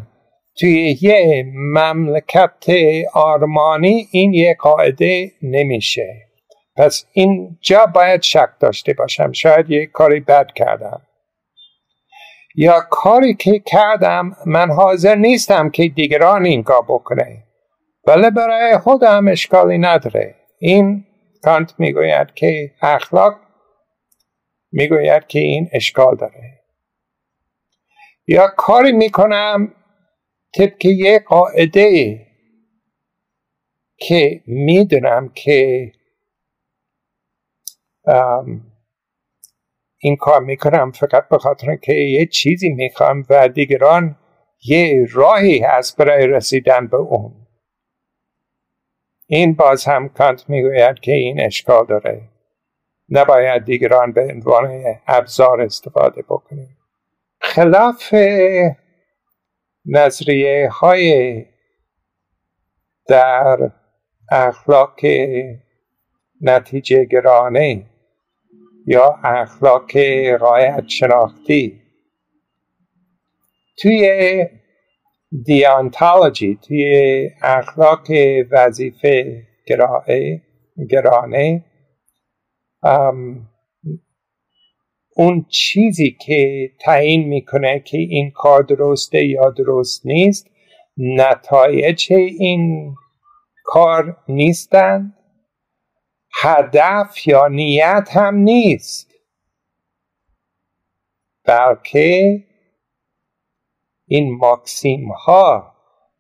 توی یه مملکت آرمانی این یه قاعده نمیشه. پس اینجا باید شک داشته باشم. شاید یه کاری بد کردم. یا کاری که کردم من حاضر نیستم که دیگران این کار بکنه. ولی برای خودم اشکالی نداره. این کانت می‌گوید که اخلاق می‌گوید که این اشکال داره. یا کاری می‌کنم طبق یه قاعده که می‌دونم که این کار می‌کنم فقط به خاطر که یه چیزی می‌خوام و دیگران یه راهی هست برای رسیدن به اون. این باز هم کانت می‌گوید که این اشکال داره. نباید دیگران به عنوان ابزار استفاده بکنیم. خلاف نظریه های در اخلاق نتیجه گرانه یا اخلاق قایت شناختی. توی دیانتالوجی توی اخلاق وظیفه گرانه اون چیزی که تعیین می‌کنه که این کار درسته یا درست نیست نتایج این کار نیستند هدف یا نیت هم نیست. بلکه این ماکسیم ها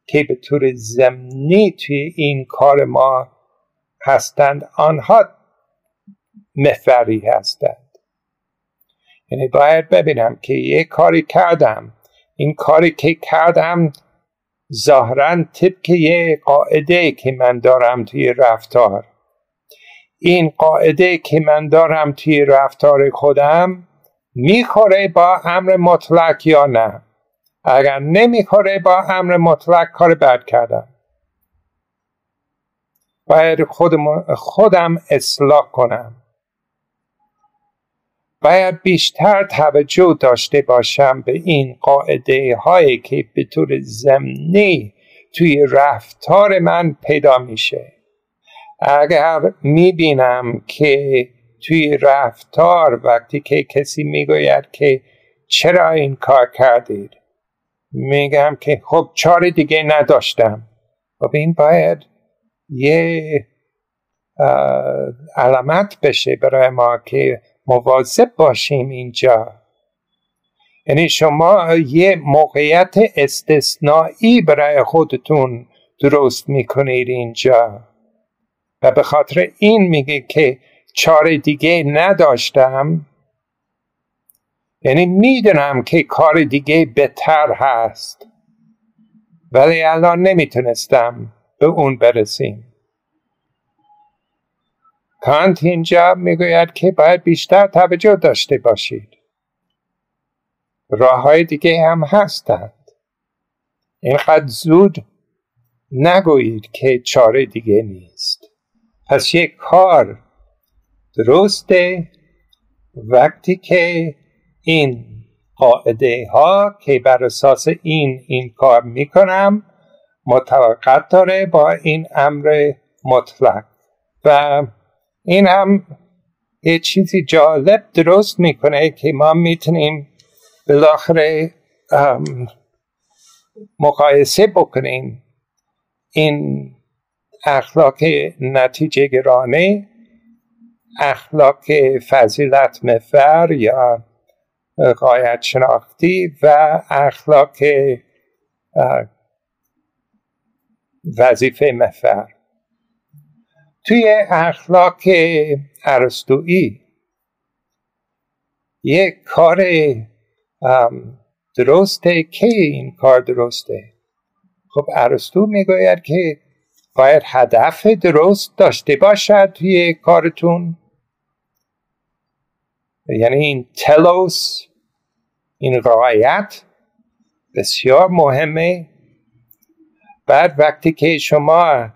که به طور زمینی توی این کار ما هستند آنها محوری هستند. یعنی باید ببینم که یه کاری کردم. این کاری که کردم ظاهرا طبق یه قاعده که من دارم توی رفتار. این قاعده که من دارم توی رفتار خودم می‌خوره با امر مطلق یا نه؟ اگر نمی‌خوره با امر مطلق کار بد کردم. باید خودم, خودم اصلاح کنم. باید بیشتر توجه داشته باشم به این قاعده هایی که به طور زمینی توی رفتار من پیدا میشه. اگر می‌بینم که توی رفتار وقتی که کسی می‌گوید که چرا این کار کردید میگم که خب چاره دیگه نداشتم. خب این باید یه علامت بشه برای ما که مواظب باشیم اینجا. یعنی شما یه موقعیت استثنایی برای خودتون درست می‌کنید اینجا. و به خاطر این میگه که چاره دیگه نداشتم. یعنی می‌دونم که کار دیگه بهتر هست. ولی الان نمی‌تونستم به اون برسیم. کانت اینجا می‌گوید که باید بیشتر توجه داشته باشید. راه های دیگه هم هستند. اینقدر زود نگویید که چاره دیگه نیست. پس یک کار درسته وقتی که این قاعده ها که بر اساس این این کار می‌کنم مطابقت داره با این امر مطلق. و این هم یه چیزی جالب درست می‌کنه که ما می‌تونیم بالاخره مقایسه بکنیم این اخلاق نتیجه گرانه اخلاق فضیلت مفر یا قایت شناختی و اخلاق وظیفه مفر توی اخلاق ارسطویی یک کار درسته که این کار درسته. خب ارسطو می‌گوید که باید هدف درست داشته باشد توی کارتون. یعنی این تلوس این رعایت بسیار مهمه. بعد وقتی که شما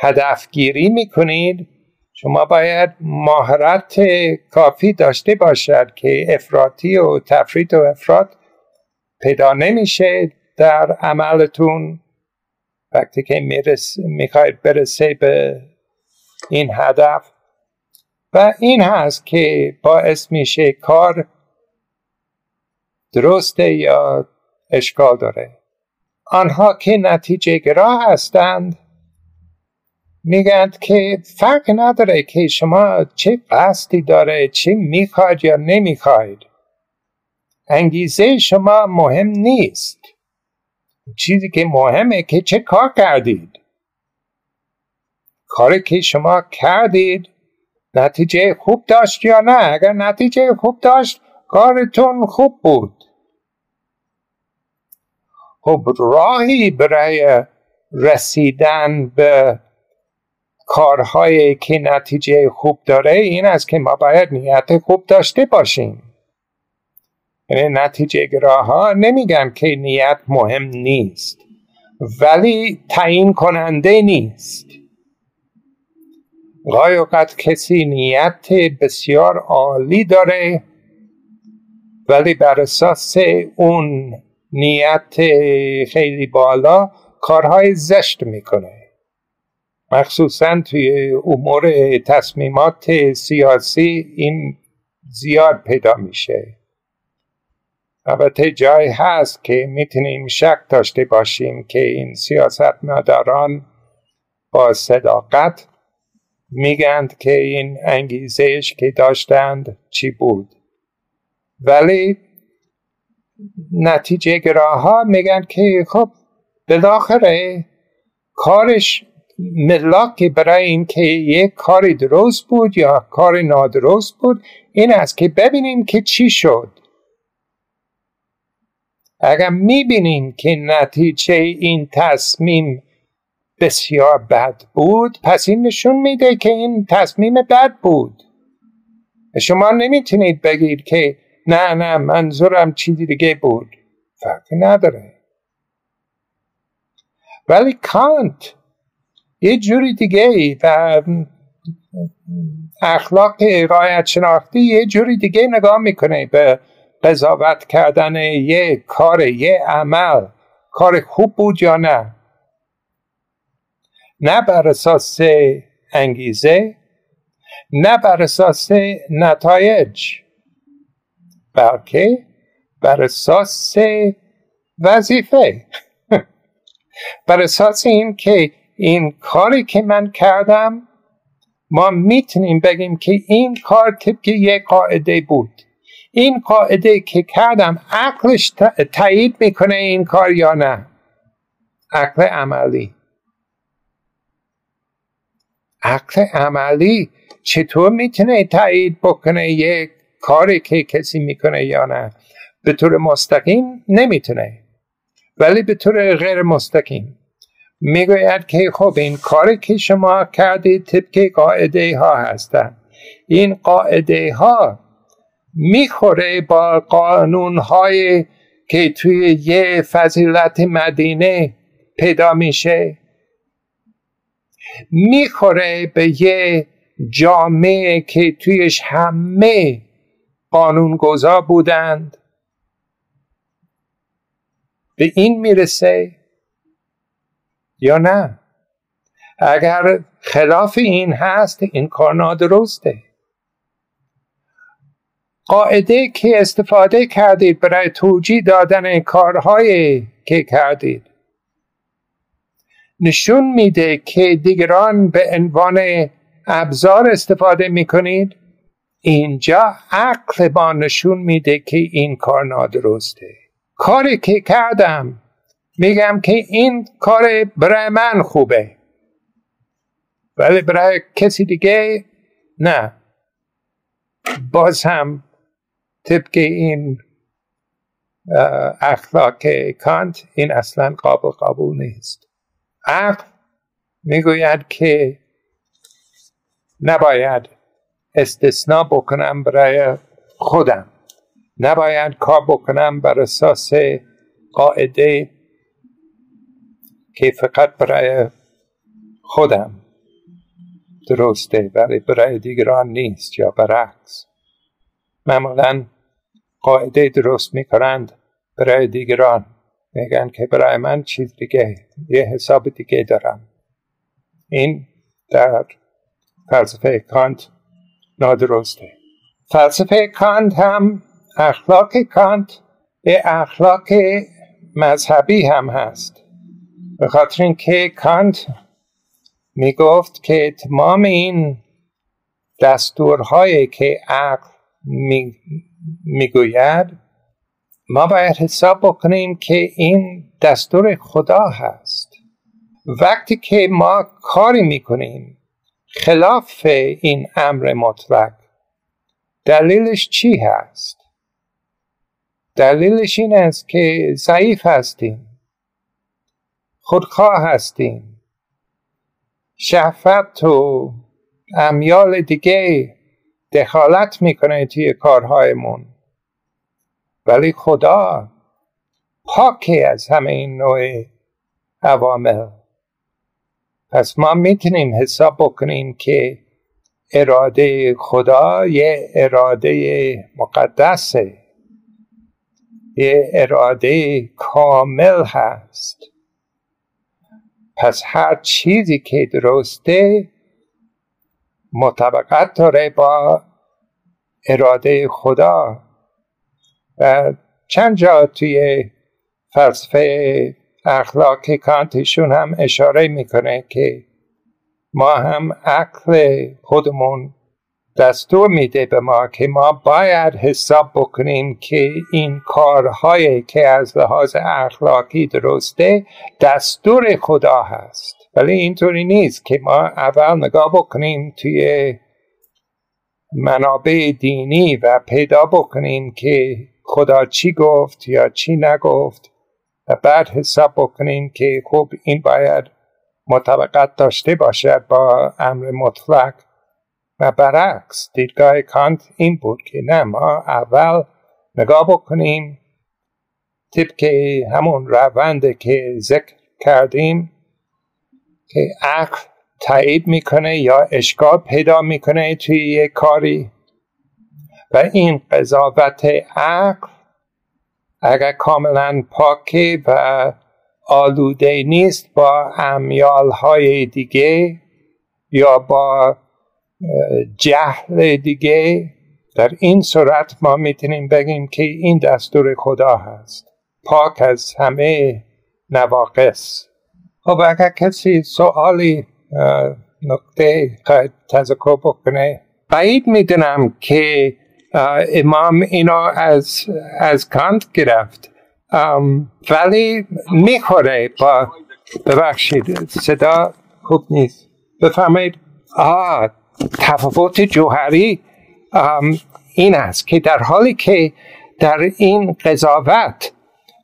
هدفگیری می‌کنید شما باید مهارت کافی داشته باشد که افراطی و تفرید و افراد پیدا نمیشه در عملتون. وقتی که می‌خواید برسه به این هدف. و این هست که باعث میشه کار درسته یا اشکال داره. آنها که نتیجه گرا هستند میگند که فرق نداره که شما چه قصدی داره چه می‌خواید یا نمی‌خواید. انگیزه شما مهم نیست. چیزی که مهمه که چه کار کردید. کاری که شما کردید نتیجه خوب داشت یا نه؟ اگر نتیجه خوب داشت کارتون خوب بود. خب راهی برای رسیدن به کارهایی که نتیجه خوب داره این است که ما باید نیت خوب داشته باشیم. یعنی نتیجه گراها نمیگن که نیت مهم نیست ولی تعیین کننده نیست. گاهی اوقات کسی نیت بسیار عالی داره ولی بر اساس اون نیت خیلی بالا کارهای زشت می‌کنه. مخصوصا توی امور تصمیمات سیاسی این زیاد پیدا میشه. البته جای هست که می‌تونیم شک داشته باشیم که این سیاست مداران با صداقت میگند که این انگیزش که داشتند چی بود. ولی نتیجه گراها میگن که خب بالاخره کارش ملاکی برای اینکه یک کاری درست بود یا کار نادرست بود این است که ببینیم که چی شد. اگر می‌بینیم که نتیجه این تصمیم بسیار بد بود پس این نشون میده که این تصمیم بد بود. شما نمی‌تونید بگید که نه نه منظورم چیزی دیگه بود. فرقی نداره. ولی کانت یه جوری دیگه و اخلاق رایت شناختی یه جوری دیگه نگاه می‌کنه به قضاوت کردن یه کار یه عمل. کار خوب بود یا نه؟ نه بر اساس انگیزه نه بر اساس نتایج بلکه بر اساس وظیفه. <laughs> بر اساس این که این کاری که من کردم ما می‌تونیم بگیم که این کار طبق یک قاعده بود. این قاعده که کردم عقلش تایید می‌کنه این کار یا نه؟ عقل عملی. عقل عملی چطور می‌تونه تایید بکنه یک کاری که کسی می‌کنه یا نه؟ به طور مستقیم نمی‌تونه ولی به طور غیر مستقیم. می‌گوید که خب این کاری که شما کردید طبق قاعده ها هستن. این قاعده ها می‌خوره با قانون های که توی یه فضیلت مدینه پیدا میشه. می‌خوره به یه جامعه که تویش همه قانونگذار بودند. به این می‌رسه یا نه؟ اگر خلاف این هست این کار نادرسته. قاعده که استفاده کردید برای توجیه دادن کارهایی که کردید. نشون میده که دیگران به عنوان ابزار استفاده می‌کنید. اینجا عقل با نشون میده که این کار نادرسته. کاری که کردم میگم که این کار برای من خوبه. ولی برای کسی دیگه نه. باز هم طبق این اخلاق کانت این اصلا قابل قبول نیست. عقل می‌گوید که نباید استثناء بکنم برای خودم. نباید کار بکنم بر اساس قاعده که فقط برای خودم درسته ولی برای دیگران نیست یا برعکس. معمولا قاعده درست می‌کنند برای دیگران. میگن که برای من چیز دیگه یه حساب دیگه دارم. این در فلسفه کانت نادرسته. فلسفه کانت هم اخلاق کانت یه اخلاق مذهبی هم هست. به خاطر اینکه کانت می گفت که تمام این دستورهایی که عقل می‌گوید ما باید حساب بکنیم که این دستور خدا هست. وقتی که ما کاری می‌کنیم خلاف این امر مطلق دلیلش چی هست؟ دلیلش این است که ضعیف هستیم. خودخواه هستیم. شهفت و امیال دیگه دخالت می‌کنه توی کارهایمون. ولی خدا پاکی از همه این نوع عوامل. پس ما می‌تونیم حساب بکنیم که اراده خدا یه اراده مقدسه. یه اراده کامل هست. پس هر چیزی که درسته مطابقت داره با اراده خدا. و چند جا توی فلسفه اخلاق کانتشون هم اشاره می‌کنه که ما هم عقل خودمون دستور میده به ما که ما باید حساب بکنیم که این کارهایی که از لحاظ اخلاقی درسته دستور خدا هست. ولی اینطوری نیست که ما اول نگاه بکنیم توی منابع دینی و پیدا بکنیم که خدا چی گفت یا چی نگفت و بعد حساب بکنیم که خب این باید مطابقت داشته باشد با امر مطلق. و برعکس دیدگاه کانت این بود که نه ما اول نگاه بکنیم طبق همون روند که ذکر کردیم که عقل تایید می‌کنه یا اشکال پیدا می‌کنه توی یک کاری. و این قضاوت عقل اگر کاملا پاکه و آلوده نیست با امیال های دیگه یا با جهل دیگه در این صورت ما می‌تونیم بگیم که این دستور خدا هست. پاک از همه نواقص. خب اگر کسی سوالی نقطه تذکر بکنه. بعید می‌دونم که امام اینو از, از کانت گرفت. ولی می‌خوره با ببخشید صدا خوب نیست. بفهمید آه تفاوت جوهری این است که در حالی که در این قضاوت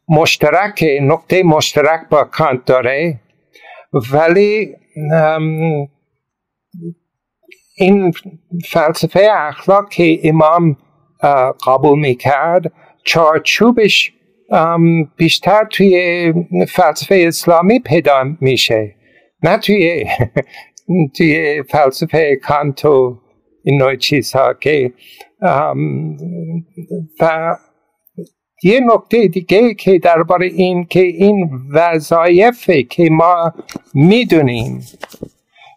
مشترک نقطه مشترک با کانت داره ولی این فلسفه اخلاق که امام قبول می‌کرد چارچوبش بیشتر توی فلسفه اسلامی پیدا میشه نه توی توی فلسفه کانت و این نوع چیزها که و یه نکته دیگه که درباره این که این وظایفه که ما می‌دونیم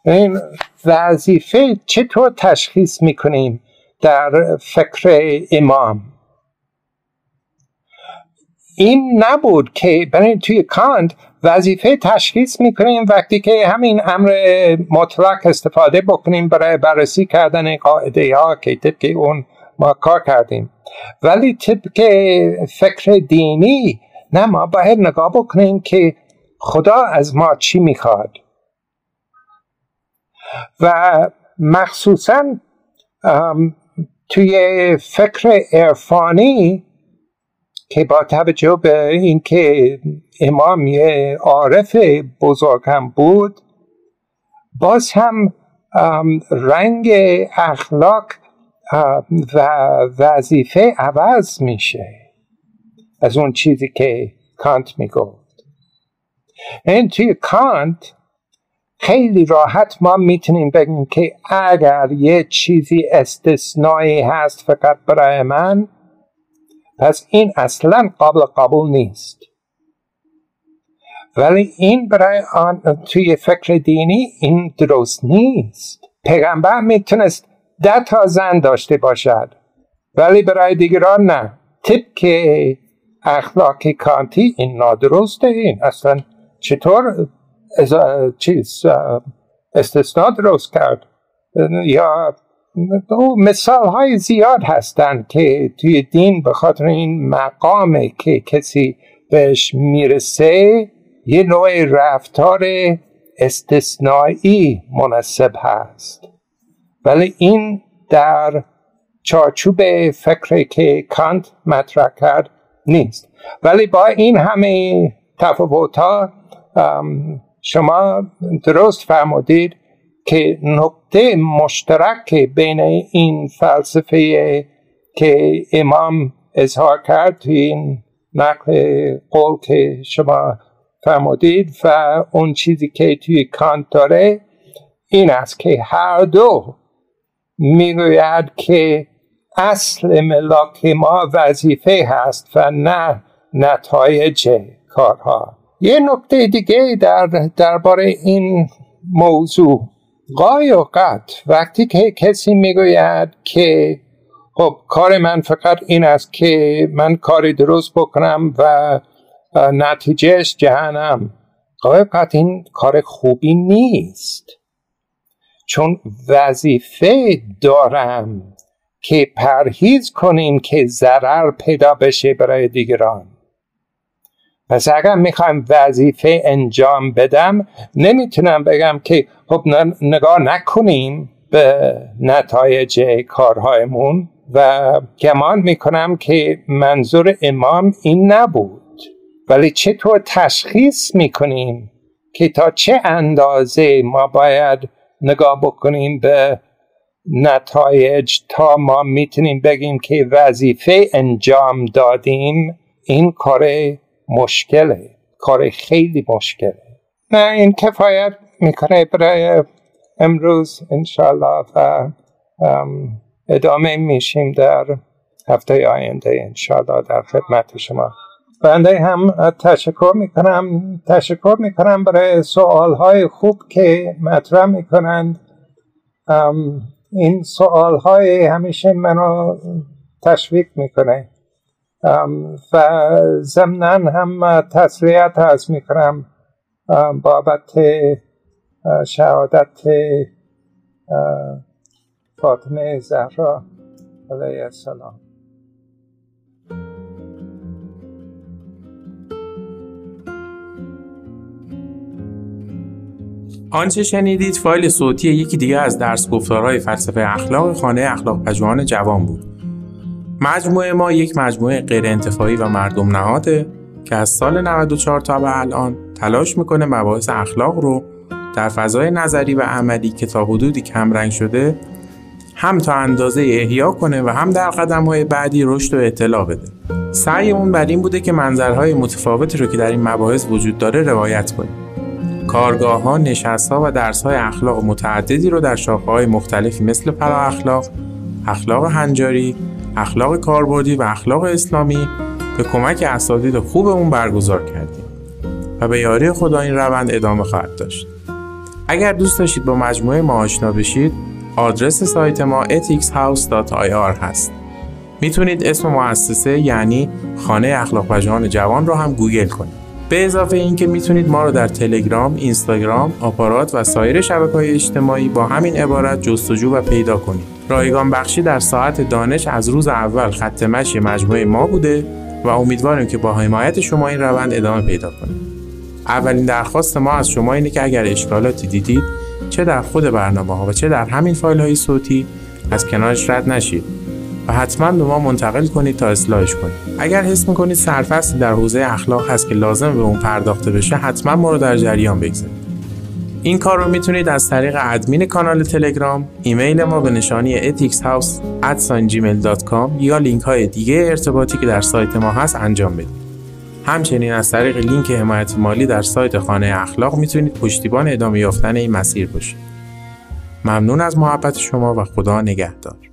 این وظیفه چطور تشخیص می‌کنیم در فکر امام این نبود که برای توی کانت وظیفه تشخیص می‌کنیم وقتی که همین امر مطلق استفاده بکنیم برای بررسی کردن قاعده ها که طبق اون ما کار کردیم. ولی طبق فکر دینی نه ما باید نگاه بکنیم که خدا از ما چی می‌خواد. و مخصوصا توی فکر عرفانی که با توجه به اینکه امام عارف بزرگ هم بود. باز هم رنگ اخلاق و وظیفه عوض میشه. از اون چیزی که کانت می‌گفت. این توی کانت خیلی راحت ما می‌تونیم بگیم که اگر یه چیزی استثنایی هست فقط برای من پس این اصلا قابل قبول نیست. ولی این برای آن توی فکر دینی این درست نیست پیغمبر می‌تونست ده تا زن داشته باشد ولی برای دیگران نه طبق اخلاق کانتی این نادرسته این اصلا چطور چیز استثناء درست کرد یا مثال های زیاد هستند که توی دین به خاطر این مقامه که کسی بهش می‌رسه یه نوع رفتار استثنایی مناسب هست. ولی این در چارچوب فکری که کانت مطرح کرد نیست. ولی با این همه تفاوت ها شما درست فرمودید که نقطه مشترک بین این فلسفه که امام اظهار کرد این نقل قول که شما فرمودید و اون چیزی که توی کانت داره این است که هر دو می‌گوید که اصل ملاک ما وظیفه هست و نه نتایج کارها. یه نکته دیگه در درباره این موضوع. گاهی اوقات وقتی که کسی می‌گوید که خب کار من فقط این است که من کاری درست بکنم و نتیجهش جهنم. اوقات این کار خوبی نیست. چون وظیفه دارم که پرهیز کنیم که ضرر پیدا بشه برای دیگران. پس اگر می‌خوایم وظیفه انجام بدم نمی‌تونم بگم که خب نگاه نکنیم به نتایج کارهایمون و گمان می‌کنم که منظور امام این نبود. ولی چطور تشخیص می‌کنیم که تا چه اندازه ما باید نگاه بکنیم به نتایج تا ما می‌تونیم بگیم که وظیفه انجام دادیم این کار مشکله کار خیلی مشکله. نه این کفایت می‌کنه برای امروز انشالله و ادامه میشیم در هفته آینده انشالله در خدمت شما. بنده هم تشکر می‌کنم. تشکر می‌کنم برای سوال های خوب که مطرح می‌کنند. این سوال های همیشه منو تشویق می‌کنه. و ضمنا هم تسلیت از می‌کنم. بابت شهادت فاطمه زهرا علیه السلام. آنچه شنیدید فایل صوتی یکی دیگه از درس گفتارهای فلسفه اخلاق خانه اخلاق پژوهان جوان بود. مجموعه ما یک مجموعه غیر انتفاعی و مردم نهاده که از سال 94 تا به الان تلاش می‌کنه مباحث اخلاق رو در فضای نظری و عملی که تا حدودی کمرنگ شده هم تا اندازه احیا کنه و هم در قدم های بعدی رشد و اطلاع بده. سعیمون بر این بوده که منظرهای متفاوتی رو که در این مباحث وجود داره روایت کنیم. کارگاه ها، نشست ها و درس های اخلاق متعددی رو در شاخه های مختلفی مثل فرا اخلاق، اخلاق هنجاری، اخلاق کاربردی و اخلاق اسلامی به کمک اساتید خوبمون برگزار کردیم و به یاری خدا این روند ادامه خواهد داشت. اگر دوست داشتید با مجموعه ما آشنا بشید، آدرس سایت ما ethicshouse.ir هست. می‌تونید اسم مؤسسه یعنی خانه اخلاق جوان رو هم گوگل کنید. به اضافه اینکه می‌تونید ما رو در تلگرام، اینستاگرام، آپارات و سایر شبکه های اجتماعی با همین عبارت جستجو و پیدا کنید. رایگان بخشی در ساعت دانش از روز اول خط مشی مجموعه ما بوده و امیدواریم که با حمایت شما این روند ادامه پیدا کنه. اولین درخواست ما از شما اینه که اگر اشکالاتی دیدید چه در خود برنامه ها و چه در همین فایل های صوتی از کنارش رد نشید و حتما به ما منتقل کنید تا اصلاحش کنید اگر حس می‌کنید سرفصلی در حوزه اخلاق هست که لازم به اون پرداخته بشه حتما ما رو در جریان بگذارید این کار رو می‌تونید از طریق ادمین کانال تلگرام، ایمیل ما به نشانی ethicshouse@gmail.com یا لینک های دیگه ارتباطی که در سایت ما هست انجام بدید. همچنین از طریق لینک حمایت مالی در سایت خانه اخلاق می‌تونید پشتیبان ادامه یافتن این مسیر باشید. ممنون از محبت شما و خدا نگهدار.